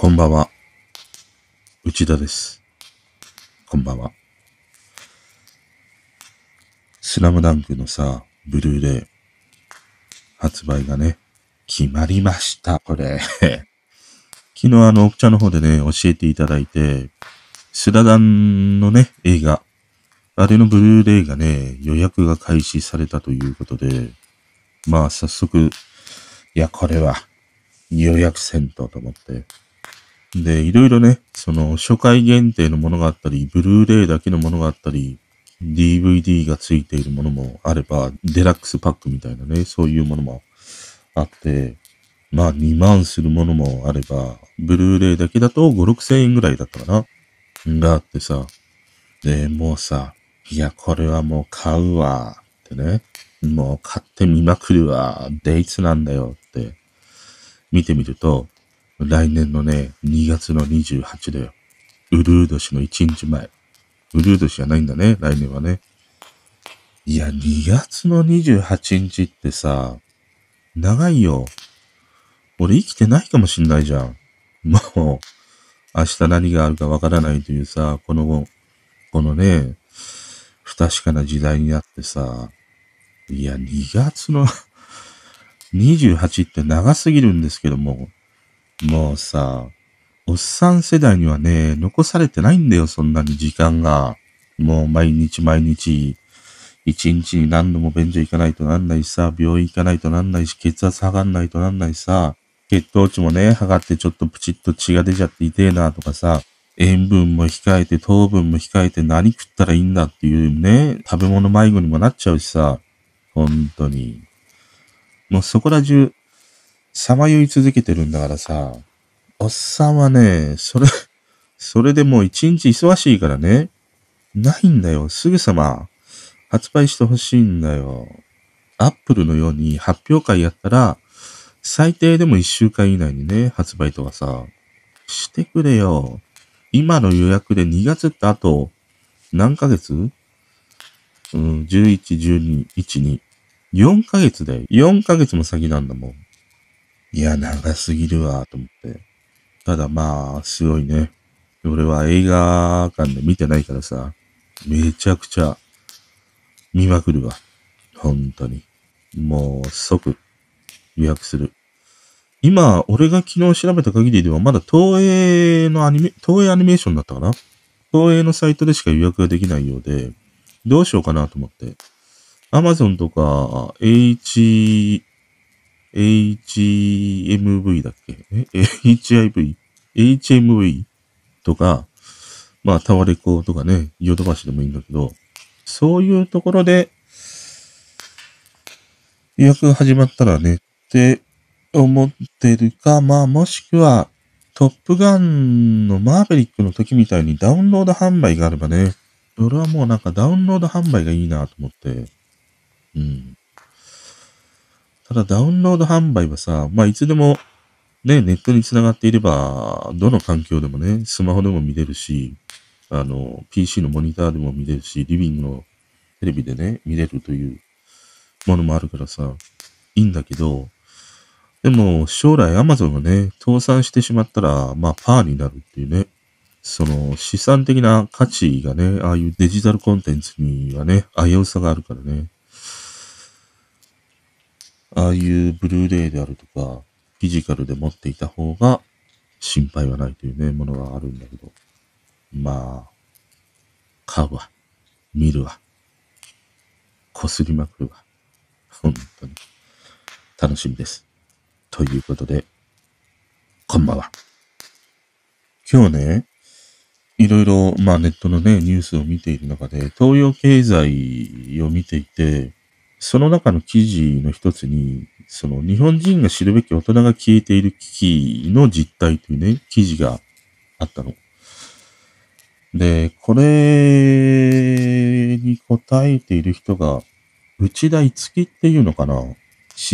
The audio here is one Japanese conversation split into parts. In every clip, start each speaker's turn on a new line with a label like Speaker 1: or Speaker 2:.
Speaker 1: こんばんは。内田です。こんばんは。スラムダンクのさ、ブルーレイ、発売がね、決まりました、これ。昨日あの、奥茶の方でね、教えていただいて、スラダンのね、映画、あれのブルーレイがね、予約が開始されたということで、まあ早速、いや、これは予約せんとと思って、で、いろいろね、その初回限定のものがあったり、ブルーレイだけのものがあったり、DVD がついているものもあれば、デラックスパックみたいなね、そういうものもあって、まあ2万するものもあれば、ブルーレイだけだと5、6千円ぐらいだったかながあってさ、で、もうさ、いや、これはもう買うわ、ってね、もう買ってみまくるわ、でいつなんだよって、見てみると、来年のね、2月の28だよ。ウルー年の1日前。ウルー年じゃないんだね、来年はね。いや、2月の28日ってさ、長いよ。俺生きてないかもしんないじゃん。もう、明日何があるかわからないというさ、この、このね、不確かな時代になってさ、いや、2月の28って長すぎるんですけども、もうさ、おっさん世代にはね、残されてないんだよ、そんなに時間が。もう毎日毎日、一日に何度も便所行かないとなんないしさ、病院行かないとなんないし、血圧測んないとなんないしさ、血糖値もね、測ってちょっとプチッと血が出ちゃって痛えなとかさ、塩分も控えて糖分も控えて何食ったらいいんだっていうね、食べ物迷子にもなっちゃうしさ、本当に。もうそこら中、さまよい続けてるんだからさ、おっさんはね、それ、それでもう一日忙しいからね、ないんだよ。すぐさま発売してほしいんだよ。アップルのように発表会やったら、最低でも一週間以内にね、発売とかさ、してくれよ。今の予約で2月ってあと、何ヶ月？うん、11、12、1、2。4ヶ月だよ。4ヶ月も先なんだもん。いや、長すぎるわ、と思って。ただまあ、すごいね。俺は映画館で見てないからさ、めちゃくちゃ見まくるわ。本当に。もう即予約する。今、俺が昨日調べた限りではまだ東映のアニメ、東映アニメーションだったかな？東映のサイトでしか予約ができないようで、どうしようかなと思って。アマゾンとか、H、HMV だっけ ?HIV? HMV とか、まあ、タワレコとかね、ヨドバシでもいいんだけど、そういうところで、予約が始まったらね、って思ってるか、まあ、もしくは、トップガンのマーベリックの時みたいにダウンロード販売があればね、俺はもうなんかダウンロード販売がいいなと思って、うん。ただダウンロード販売はさ、まあいつでもね、ネットにつながっていれば、どの環境でもね、スマホでも見れるし、あの、PC のモニターでも見れるし、リビングのテレビでね、見れるというものもあるからさ、いいんだけど、でも将来 Amazon がね、倒産してしまったら、まあパーになるっていうね、その資産的な価値がね、ああいうデジタルコンテンツにはね、危うさがあるからね。ああいうブルーレイであるとか、フィジカルで持っていた方が心配はないというね、ものがあるんだけど。まあ、買うわ。見るわ。こすりまくるわ。本当に。楽しみです。ということで、こんばんは。今日ね、いろいろ、まあネットのね、ニュースを見ている中で、東洋経済を見ていて、その中の記事の一つに、その日本人が知るべき大人が消えている危機の実態というね、記事があったの。で、これに答えている人が、内田樹っていうのかな？思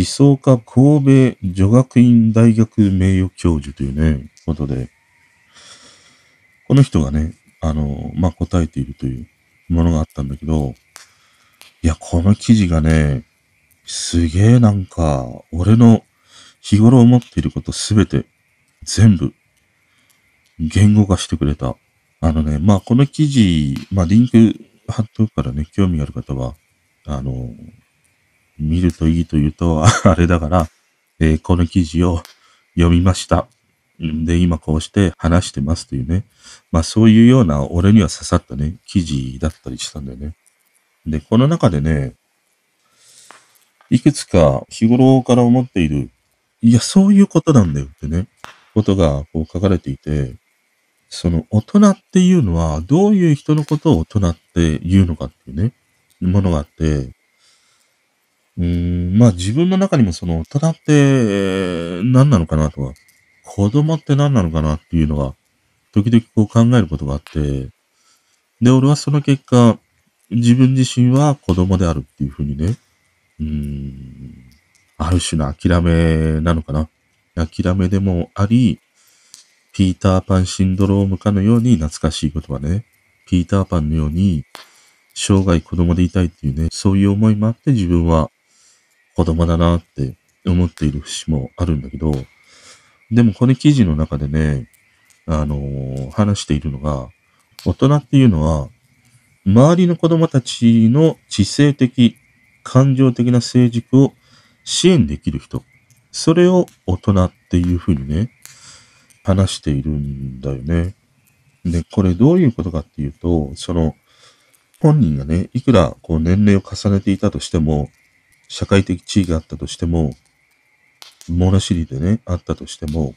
Speaker 1: 想家神戸女学院大学名誉教授というね、ことで、この人がね、あの、まあ、答えているというものがあったんだけど、いや、この記事がね、すげえなんか、俺の日頃思っていることすべて、全部、言語化してくれた。あのね、まあ、この記事、まあ、リンク貼っとくからね、興味ある方は、あの、見るといいと言うと、あれだから、えー、この記事を読みました。で、今こうして話してますというね。まあそういうような俺には刺さったね、記事だったりしたんだよね。で、この中でね、いくつか日頃から思っている、いや、そういうことなんだよってね、ことがこう書かれていて、その大人っていうのはどういう人のことを大人って言うのかっていうね、ものがあって、うーん、まあ自分の中にもその大人って何なのかなとか、子供って何なのかなっていうのが、時々こう考えることがあって、で、俺はその結果、自分自身は子供であるっていうふうにね、うん、ある種の諦めなのかな。諦めでもあり、ピーターパンシンドロームかのように懐かしい言葉ね。ピーターパンのように、生涯子供でいたいっていうね、そういう思いもあって自分は子供だなって思っている節もあるんだけど、でもこの記事の中でね、あのー、話しているのが、大人っていうのは、周りの子供たちの知性的、感情的な成熟を支援できる人。それを大人っていうふうにね、話しているんだよね。で、これどういうことかっていうと、その、本人がね、いくらこう年齢を重ねていたとしても、社会的地位があったとしても、物知りでね、あったとしても、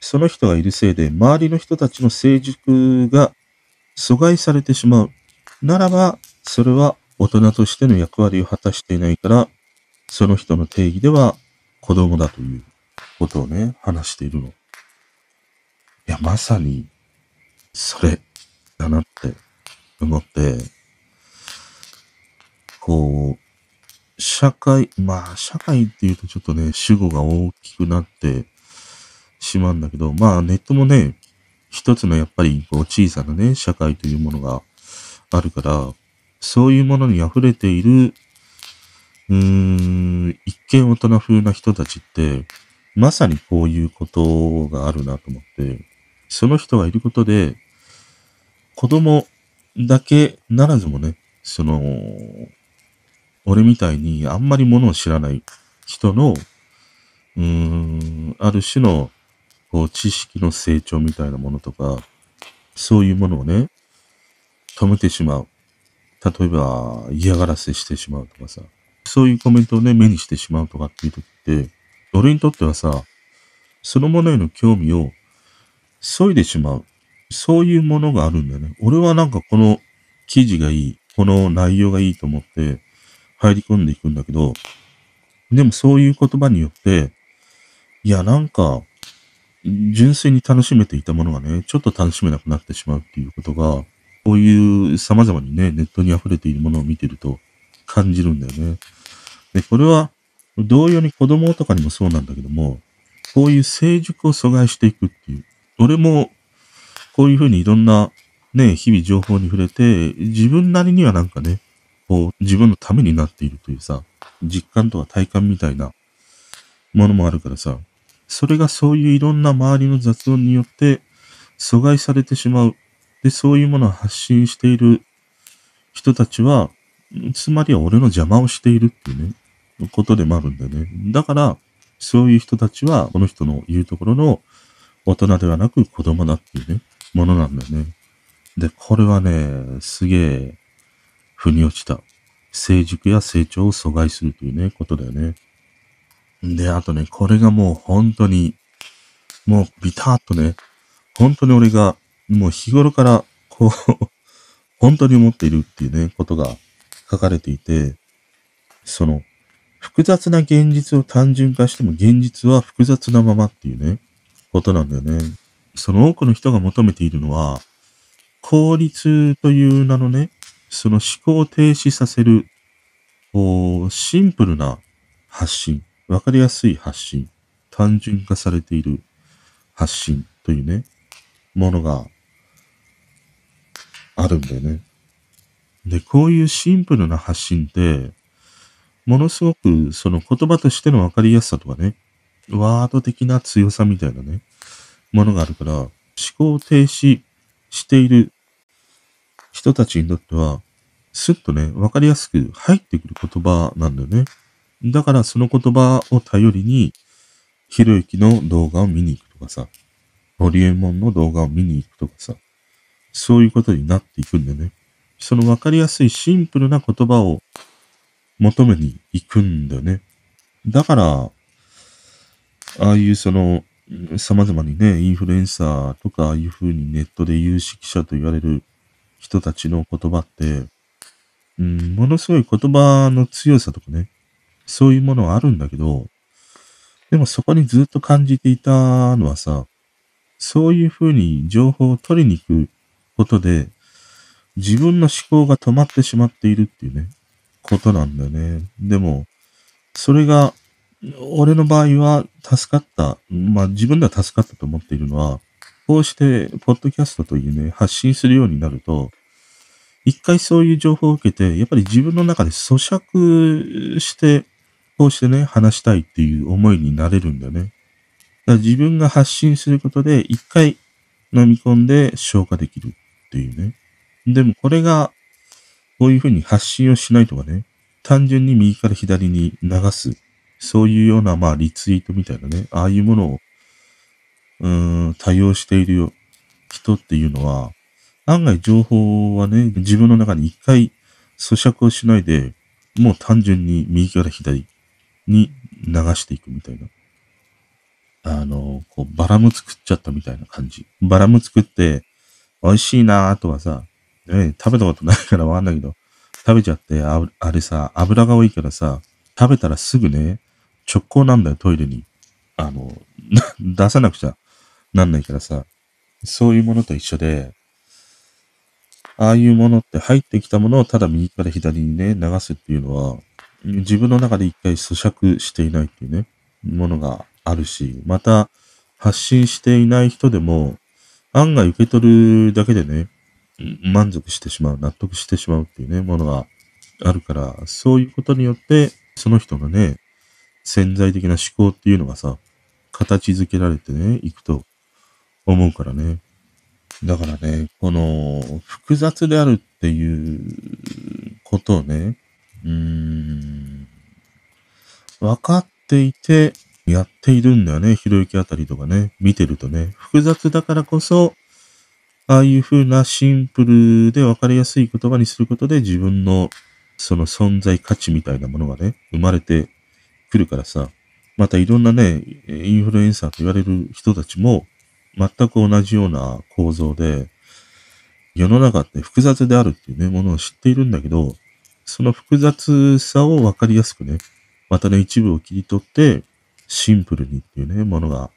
Speaker 1: その人がいるせいで、周りの人たちの成熟が阻害されてしまう。ならば、それは大人としての役割を果たしていないから、その人の定義では子供だということをね、話しているの。いや、まさに、それ、だなって思って、こう、社会、まあ、社会っていうとちょっとね、主語が大きくなってしまうんだけど、まあ、ネットもね、一つのやっぱりこう小さなね、社会というものがあるから、そういうものに溢れている、うーん、一見大人風な人たちって、まさにこういうことがあるなと思って、その人がいることで、子供だけならずもね、その、俺みたいにあんまりものを知らない人の、うーん、ある種の、こう、知識の成長みたいなものとか、そういうものをね、止めてしまう。例えば、嫌がらせしてしまうとかさ、そういうコメントをね、目にしてしまうとかっていう時って、俺にとってはさ、そのものへの興味を削いでしまう。そういうものがあるんだよね。俺はなんかこの記事がいい、この内容がいいと思って、入り込んでいくんだけど、でもそういう言葉によって、いや、なんか、純粋に楽しめていたものがね、ちょっと楽しめなくなってしまうっていうことが、こういう様々にね、ネットに溢れているものを見てると感じるんだよね。で、これは、同様に子供とかにもそうなんだけども、こういう成熟を阻害していくっていう。俺も、こういうふうにいろんなね、日々情報に触れて、自分なりにはなんかね、こう、自分のためになっているというさ、実感とか体感みたいなものもあるからさ、それがそういういろんな周りの雑音によって阻害されてしまう。で、そういうものを発信している人たちは、つまりは俺の邪魔をしているっていうね、ことでもあるんだよね。だから、そういう人たちは、この人の言うところの大人ではなく子供だっていうね、ものなんだよね。で、これはね、すげえ腑に落ちた。成熟や成長を阻害するというね、ことだよね。で、あとね、これがもう本当に、もうビターっとね、本当に俺が、もう日頃から、こう 本当に思っているっていうね、ことが書かれていて、その、複雑な現実を単純化しても現実は複雑なままっていうね、ことなんだよね。その多くの人が求めているのは、効率という名のね、その思考を停止させる、こう、シンプルな発信、わかりやすい発信、単純化されている発信というね、ものがあるんだよね。で、こういうシンプルな発信って、ものすごくその言葉としてのわかりやすさとかね、ワード的な強さみたいなね、ものがあるから、思考停止している人たちにとっては、すっとね、わかりやすく入ってくる言葉なんだよね。だからその言葉を頼りに、ひろゆきの動画を見に行くとかさ、ホリエモンの動画を見に行くとかさ、そういうことになっていくんだよね。そのわかりやすいシンプルな言葉を求めに行くんだよね。だから、ああいうその、様々にね、インフルエンサーとか、ああいう風にネットで有識者と言われる人たちの言葉って、うん、ものすごい言葉の強さとかね、そういうものはあるんだけど、でもそこにずっと感じていたのはさ、そういう風に情報を取りに行くことで、自分の思考が止まってしまっているっていうね、ことなんだよね。でも、それが、俺の場合は助かった。まあ自分では助かったと思っているのは、こうして、ポッドキャストというね、発信するようになると、一回そういう情報を受けて、やっぱり自分の中で咀嚼して、こうしてね、話したいっていう思いになれるんだよね。だから自分が発信することで、一回飲み込んで消化できるっていうね。でもこれが、こういうふうに発信をしないとかね、単純に右から左に流す、そういうような、まあ、リツイートみたいなね、ああいうものを、うーん、多用している人っていうのは、案外情報はね、自分の中に一回咀嚼をしないで、もう単純に右から左に流していくみたいな。あの、こう、バラム作っちゃったみたいな感じ。バラム作って、美味しいなーとはさ、ね、食べたことないからわかんないけど、食べちゃって、ああれさ、油が多いからさ、食べたらすぐね、直行なんだよ、トイレに。あの、出さなくちゃなんないからさ、そういうものと一緒で、ああいうものって入ってきたものをただ右から左にね、流すっていうのは、自分の中で一回咀嚼していないっていうね、ものがあるし、また、発信していない人でも、案外受け取るだけでね、満足してしまう、納得してしまうっていうね、ものがあるから、そういうことによって、その人のね、潜在的な思考っていうのがさ、形づけられてね、いくと思うからね。だからね、この複雑であるっていうことをね、うーん、分かっていてやっているんだよね。ひろゆきあたりとかね、見てるとね。複雑だからこそ、ああいう風なシンプルで分かりやすい言葉にすることで自分のその存在価値みたいなものがね、生まれてくるからさ、またいろんなね、インフルエンサーと言われる人たちも、全く同じような構造で、世の中って複雑であるっていうね、ものを知っているんだけど、その複雑さを分かりやすくね、またね、一部を切り取って、シンプルにっていうね、ものが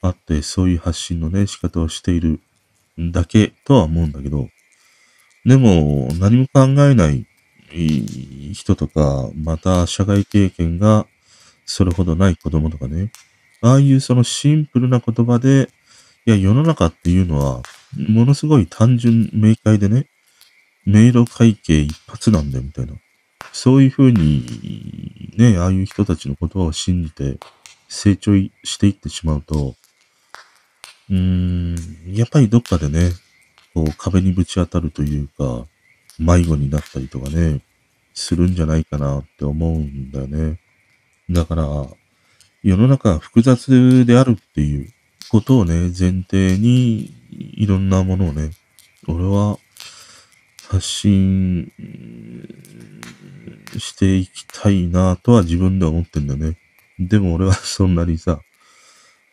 Speaker 1: あって、そういう発信のね、仕方をしているだけとは思うんだけど、でも、何も考えない人とか、また社会経験がそれほどない子供とかね、ああいうそのシンプルな言葉で、いや、世の中っていうのは、ものすごい単純明快でね、迷路会計一発なんだよ、みたいな。そういうふうに、ね、ああいう人たちの言葉を信じて成長していってしまうと、うーん、やっぱりどっかでね、こう壁にぶち当たるというか、迷子になったりとかね、するんじゃないかなって思うんだよね。だから、世の中複雑であるっていうことをね、前提に、いろんなものをね、俺は発信していきたいなとは自分では思ってんだよね。でも俺はそんなにさ、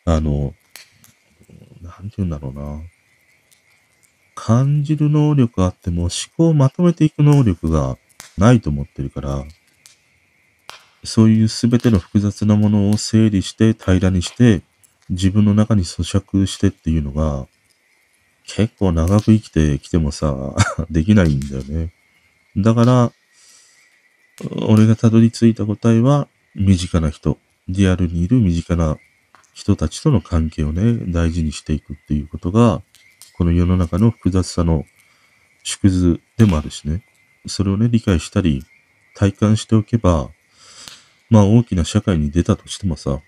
Speaker 1: あの、なんて言うんだろうな。感じる能力あっても思考をまとめていく能力がないと思ってるから、そういうすべての複雑なものを整理して平らにして自分の中に咀嚼してっていうのが結構長く生きてきてもさ、できないんだよね。だから、俺がたどり着いた答えは身近な人、リアルにいる身近な人たちとの関係をね、大事にしていくっていうことが、この世の中の複雑さの縮図でもあるしね。それをね、理解したり、体感しておけば、まあ大きな社会に出たとしてもさ、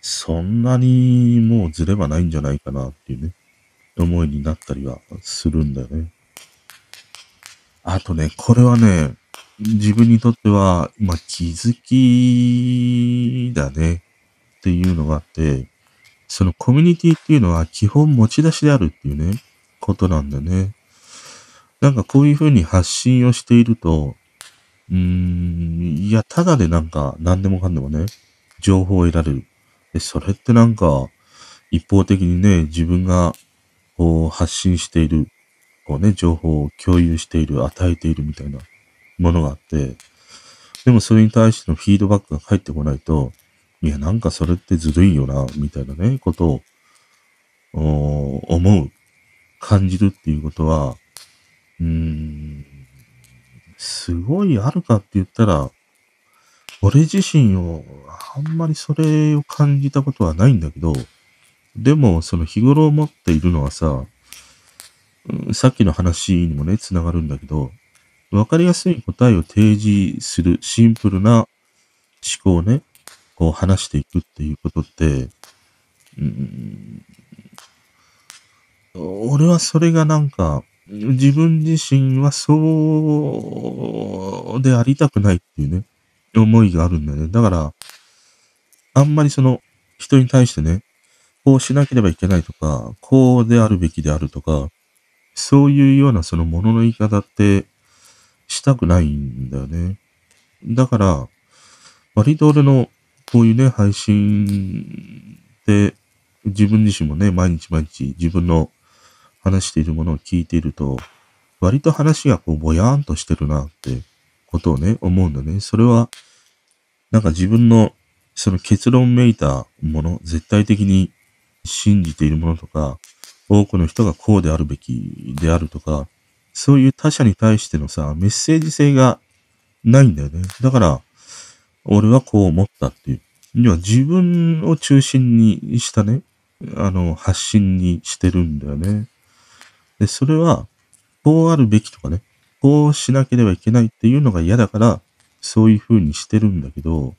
Speaker 1: そんなにもうずれはないんじゃないかなっていうね。思いになったりはするんだよね。あとね、これはね、自分にとっては、まあ、気づきだねっていうのがあって、そのコミュニティっていうのは基本持ち出しであるっていうね、ことなんだね。なんかこういうふうに発信をしていると、うーん、いや、ただでなんか何でもかんでもね、情報を得られる。で、それってなんか、一方的にね、自分がこう発信している、こうね、情報を共有している、与えているみたいなものがあって、でもそれに対してのフィードバックが返ってこないと、いや、なんかそれってずるいよな、みたいなね、ことを、思う、感じるっていうことは、うーん、すごいあるかって言ったら、俺自身を、あんまりそれを感じたことはないんだけど、でも、その日頃思っているのはさ、うん、さっきの話にもね、つながるんだけど、わかりやすい答えを提示するシンプルな思考をね、こう話していくっていうことって、うん、俺はそれがなんか、自分自身はそうでありたくないっていうね、思いがあるんだよね。だから、あんまりその人に対してね、こうしなければいけないとか、こうであるべきであるとか、そういうようなそのものの言い方ってしたくないんだよね。だから、割と俺のこういうね、配信で自分自身もね、毎日毎日自分の話しているものを聞いていると、割と話がこうぼやーんとしてるなってことをね、思うんだね。それは、なんか自分のその結論めいたもの、絶対的に信じているものとか、多くの人がこうであるべきであるとか、そういう他者に対してのさ、メッセージ性がないんだよね。だから、俺はこう思ったっていう。要は自分を中心にしたね、あの、発信にしてるんだよね。で、それは、こうあるべきとかね、こうしなければいけないっていうのが嫌だから、そういう風にしてるんだけど、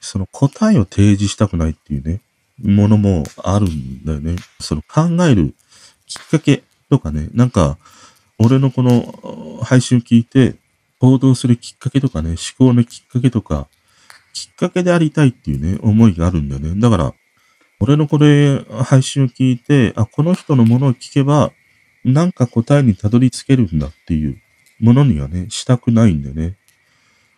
Speaker 1: その答えを提示したくないっていうね、ものもあるんだよね。その考えるきっかけとかね、なんか、俺のこの配信を聞いて行動するきっかけとかね、思考のきっかけとか、きっかけでありたいっていうね、思いがあるんだよね。だから、俺のこれ、配信を聞いて、あ、この人のものを聞けば、なんか答えにたどり着けるんだっていうものにはね、したくないんだよね。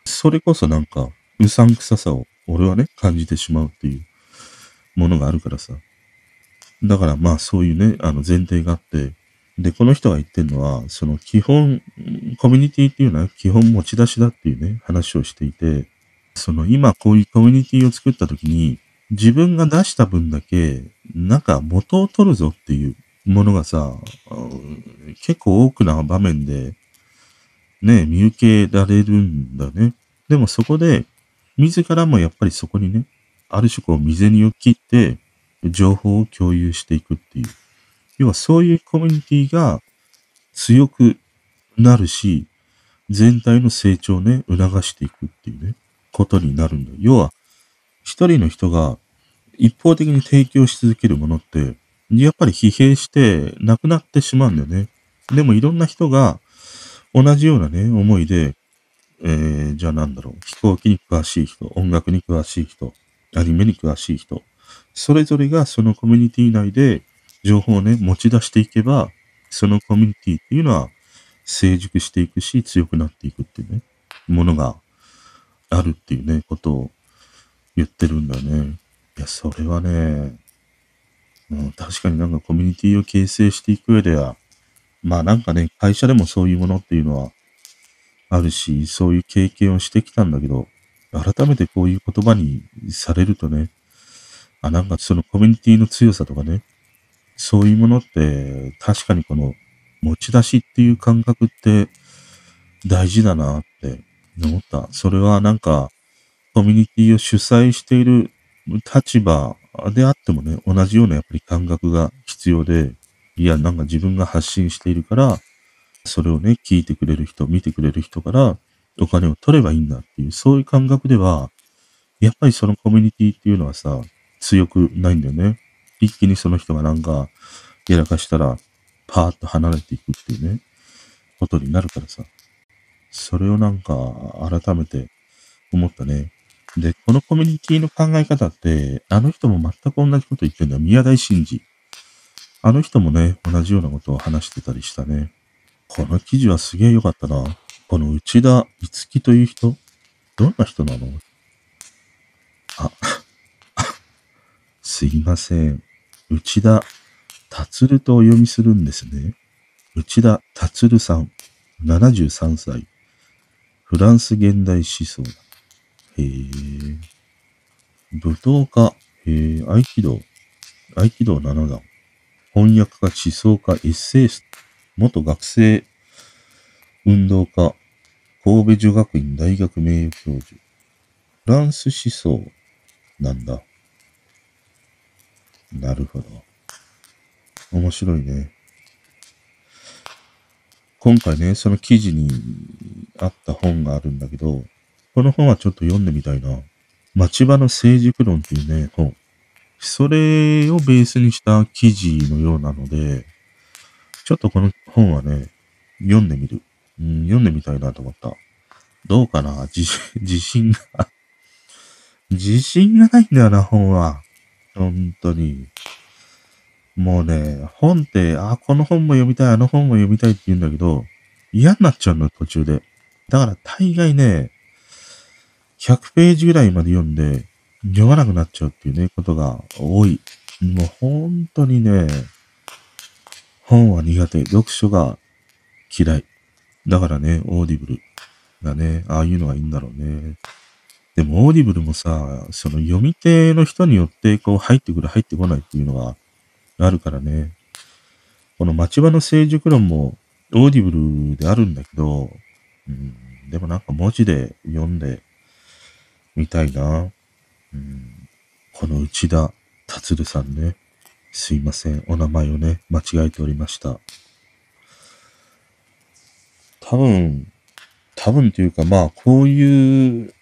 Speaker 1: それこそなんか、うさんくささを俺はね、感じてしまうっていうものがあるからさ。だからまあそういうね、あの前提があって、で、この人が言ってるのは、その基本、コミュニティっていうのは基本持ち出しだっていうね、話をしていて、その今こういうコミュニティを作った時に、自分が出した分だけ、なんか元を取るぞっていうものがさ、結構多くな場面で、ね、見受けられるんだね。でもそこで、自らもやっぱりそこにね、ある種こう、未然を切って、情報を共有していくっていう。要はそういうコミュニティが強くなるし、全体の成長をね、促していくっていうね、ことになるんだよ。要は、一人の人が一方的に提供し続けるものって、やっぱり疲弊してなくなってしまうんだよね。でもいろんな人が同じようなね、思いでえー、じゃあなんだろう、飛行機に詳しい人、音楽に詳しい人、アニメに詳しい人、それぞれがそのコミュニティ内で情報をね、持ち出していけば、そのコミュニティっていうのは成熟していくし、強くなっていくっていうね、ものがあるっていうね、ことを言ってるんだね。いや、それはね、もう確かになんかコミュニティを形成していく上では、まあなんかね、会社でもそういうものっていうのはあるし、そういう経験をしてきたんだけど、改めてこういう言葉にされるとね、あ、なんかそのコミュニティの強さとかね、そういうものって確かにこの持ち出しっていう感覚って大事だなって思った。それはなんかコミュニティを主催している立場であってもね、同じようなやっぱり感覚が必要で、いや、なんか自分が発信しているから、それをね、聞いてくれる人、見てくれる人からお金を取ればいいんだっていう、そういう感覚では、やっぱりそのコミュニティっていうのはさ、強くないんだよね。一気にその人がなんか、やらかしたら、パーッと離れていくっていうね、ことになるからさ。それをなんか、改めて思ったね。で、このコミュニティの考え方って、あの人も全く同じこと言ってるんだよ。宮台真司。あの人もね、同じようなことを話してたりしたね。この記事はすげえ良かったな。この内田五木という人どんな人なの？あ、すいません。内田達とお読みするんですね。内田達さん、73歳。フランス現代思想だ。へえ。舞踏家、へえ、合気道、合気道7段。翻訳家、思想家、エッセイスト、元学生、運動家、神戸女学院大学名誉教授。フランス思想なんだ。なるほど。面白いね。今回ね、その記事にあった本があるんだけど、この本はちょっと読んでみたいな。町場の成熟論っていうね、本。それをベースにした記事のようなので、ちょっとこの本はね、読んでみる。うん、読んでみたいなと思った。どうかな？自 自信が自信がないんだよな、本は。本当に。もうね、本って、あ、この本も読みたい、あの本も読みたいって言うんだけど、嫌になっちゃうの、途中で。だから大概ね、100ページぐらいまで読んで、読まなくなっちゃうっていうね、ことが多い。もう本当にね、本は苦手。読書が嫌い。だからね、 Audibleがね、ああいうのがいいんだろうね。でも、 Audibleもさ、その読み手の人によって、こう、入ってくる、入ってこないっていうのがあるからね。この街場の成熟論も Audibleであるんだけど、うん、でもなんか文字で読んでみたいな。うん、この内田達さんね。すいません。お名前をね、間違えておりました。多分、多分というかまあ、こういう、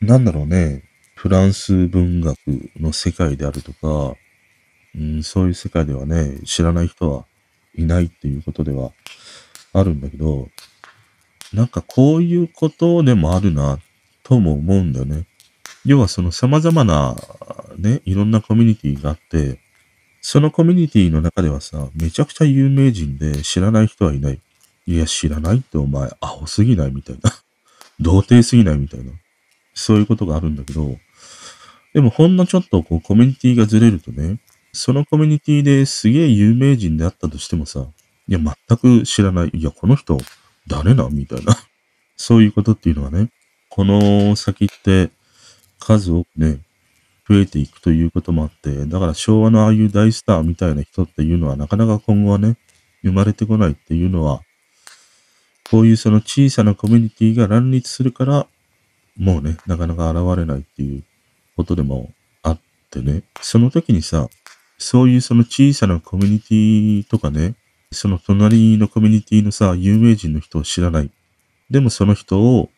Speaker 1: なんだろうね、フランス文学の世界であるとか、うん、そういう世界ではね、知らない人はいないっていうことではあるんだけど、なんかこういうことでもあるな、とも思うんだよね。要はその様々なね、いろんなコミュニティがあって、そのコミュニティの中ではさ、めちゃくちゃ有名人で知らない人はいない。いや、知らないってお前、アホすぎないみたいな。童貞すぎないみたいな。そういうことがあるんだけど、でもほんのちょっとこうコミュニティがずれるとね、そのコミュニティですげえ有名人であったとしてもさ、いや、全く知らない。いや、この人、誰な？みたいな。そういうことっていうのはね、この先って数多くね、増えていくということもあって、だから昭和のああいう大スターみたいな人っていうのはなかなか今後はね、生まれてこないっていうのは、こういうその小さなコミュニティが乱立するから、もうね、なかなか現れないっていうことでもあってね、その時にさ、そういうその小さなコミュニティとかね、その隣のコミュニティのさ、有名人の人を知らない。でもその人を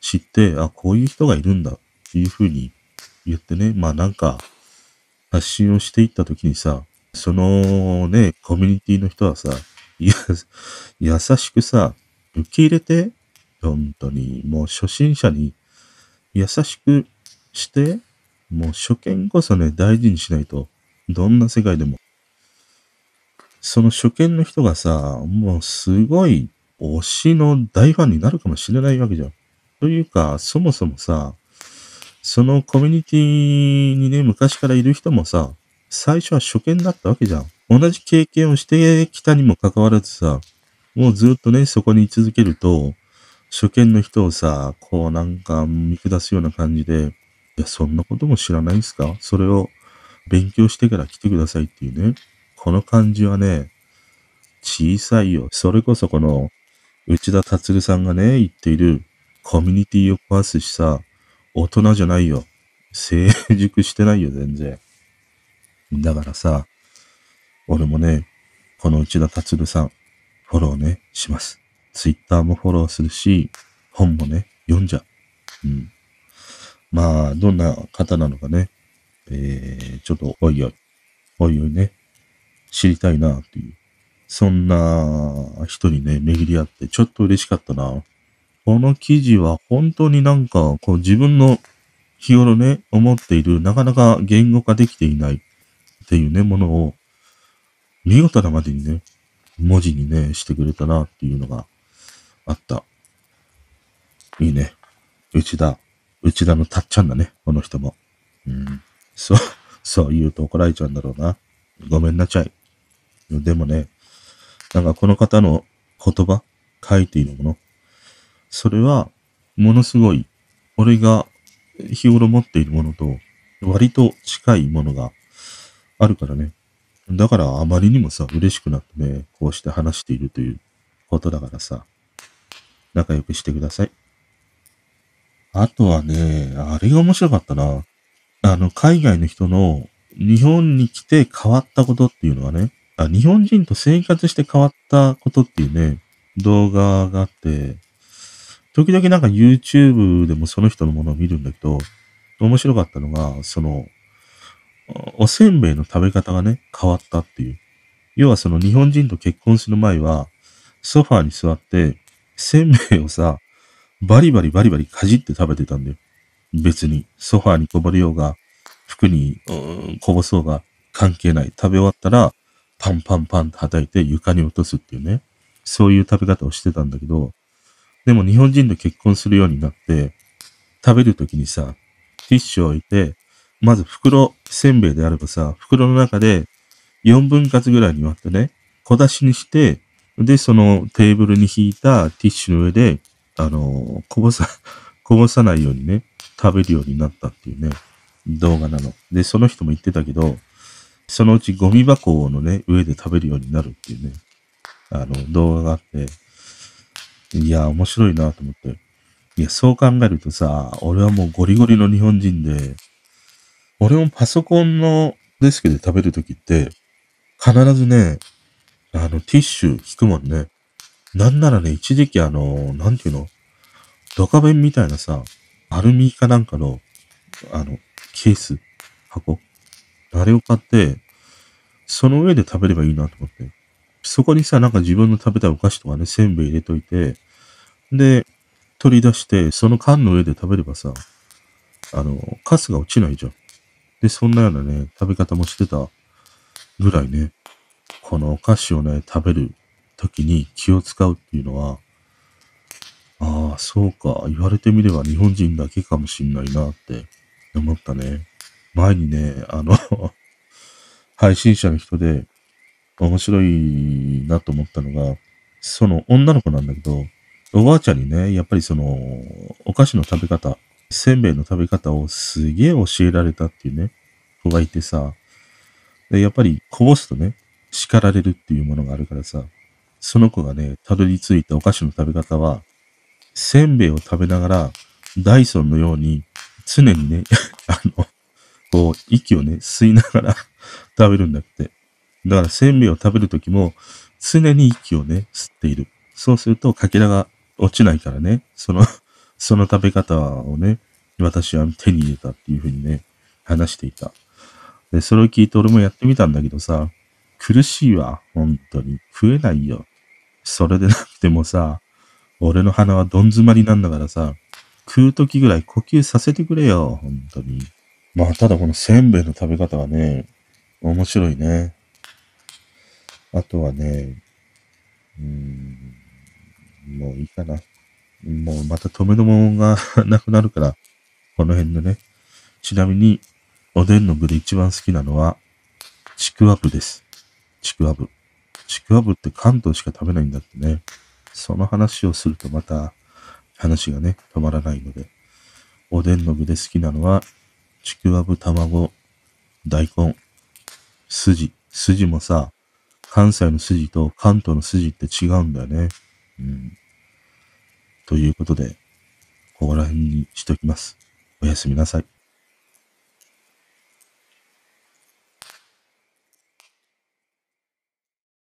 Speaker 1: 知って、あ、こういう人がいるんだっていうふうに言ってね、まあなんか発信をしていった時にさ、そのね、コミュニティの人はさ、いや、優しくさ、受け入れて、本当に、もう初心者に優しくして、もう初見こそね、大事にしないとどんな世界でも。その初見の人がさ、もうすごい推しの大ファンになるかもしれないわけじゃん。というか、そもそもさ、そのコミュニティにね、昔からいる人もさ、最初は初見だったわけじゃん。同じ経験をしてきたにもかかわらずさ、もうずっとね、そこに居続けると、初見の人をさ、こうなんか見下すような感じで、いや、そんなことも知らないんすか？それを勉強してから来てくださいっていうね。この感じはね、小さいよ。それこそこの、内田達さんがね、言っているコミュニティを壊すしさ、大人じゃないよ。成熟してないよ、全然。だからさ、俺もね、この内田達さん、フォローね、します。ツイッターもフォローするし、本もね、読んじゃう。うん。まあ、どんな方なのかね、えー、ちょっとおいおい、おいおいね、知りたいなっていう、そんな人にね、巡り合ってちょっと嬉しかったな。この記事は本当になんか、こう自分の日頃ね、思っている、なかなか言語化できていないっていうね、ものを、見事なまでにね、文字にね、してくれたなっていうのがあった。いいね。内田、内田のたっちゃんだね、この人も。うん。そう、そう言うと怒られちゃうんだろうな。ごめんなちゃい。でもね、なんかこの方の言葉、書いているもの、それは、ものすごい、俺が日頃持っているものと、割と近いものがあるからね。だからあまりにもさ、嬉しくなってね、こうして話しているということだからさ、仲良くしてください。あとはね、あれが面白かったな。あの、海外の人の日本に来て変わったことっていうのはね、あ日本人と生活して変わったことっていうね、動画があって、時々なんか YouTube でもその人のものを見るんだけど、面白かったのが、その、おせんべいの食べ方がね、変わったっていう。要はその日本人と結婚する前は、ソファーに座って、せんべいをさ、バリバリバリバリかじって食べてたんだよ。別に、ソファーにこぼれようが、服に、こぼそうが関係ない。食べ終わったら、パンパンパンって叩いて床に落とすっていうね。そういう食べ方をしてたんだけど、でも日本人と結婚するようになって、食べるときにさ、ティッシュを置いて、まず袋、せんべいであればさ、袋の中で4分割ぐらいに割ってね、小出しにして、で、そのテーブルに引いたティッシュの上で、あの、こぼさ、こぼさないようにね、食べるようになったっていうね、動画なの。で、その人も言ってたけど、そのうちゴミ箱のね、上で食べるようになるっていうね、あの、動画があって、いや、面白いなと思って。いや、そう考えるとさ、俺はもうゴリゴリの日本人で、俺もパソコンのデスクで食べるときって、必ずね、あの、ティッシュ引くもんね。なんならね、一時期あの、なんていうの？ドカベンみたいなさ、アルミかなんかの、あの、ケース、箱。あれを買って、その上で食べればいいなと思って。そこにさ、なんか自分の食べたお菓子とかね、せんべい入れといて、で、取り出して、その缶の上で食べればさ、あの、カスが落ちないじゃん。で、そんなようなね、食べ方もしてたぐらいね、このお菓子をね、食べる時に気を使うっていうのは、ああ、そうか、言われてみれば日本人だけかもしんないなって思ったね。前にね、あの 配信者の人で面白いなと思ったのが、その女の子なんだけど、おばあちゃんにね、やっぱりその、お菓子の食べ方、せんべいの食べ方をすげえ教えられたっていうね、子がいてさ、で、やっぱりこぼすとね、叱られるっていうものがあるからさ、その子がね、たどり着いたお菓子の食べ方は、せんべいを食べながら、ダイソンのように、常にね、あの、こう、息をね、吸いながら 食べるんだって。だから、せんべいを食べるときも、常に息をね、吸っている。そうすると、かけらが落ちないからね、そのその食べ方をね、私は手に入れたっていうふうにね、話していた。で、それを聞いて俺もやってみたんだけどさ、苦しいわ、本当に。食えないよ。それでなくてもさ、俺の鼻はどん詰まりなんだからさ、食う時ぐらい呼吸させてくれよ、本当に。まあ、ただこのせんべいの食べ方はね、面白いね。あとはね、うーん、もういいかな。もうまた止めどもが なくなるから、この辺でね。ちなみに、おでんの具で一番好きなのは、ちくわぶです。ちくわぶ。ちくわぶって関東しか食べないんだってね。その話をするとまた話がね、止まらないので。おでんの具で好きなのは、ちくわぶ、卵、大根、筋。筋もさ、関西の筋と関東の筋って違うんだよね。うん。ということで、ここら辺にしときます。おやすみなさい。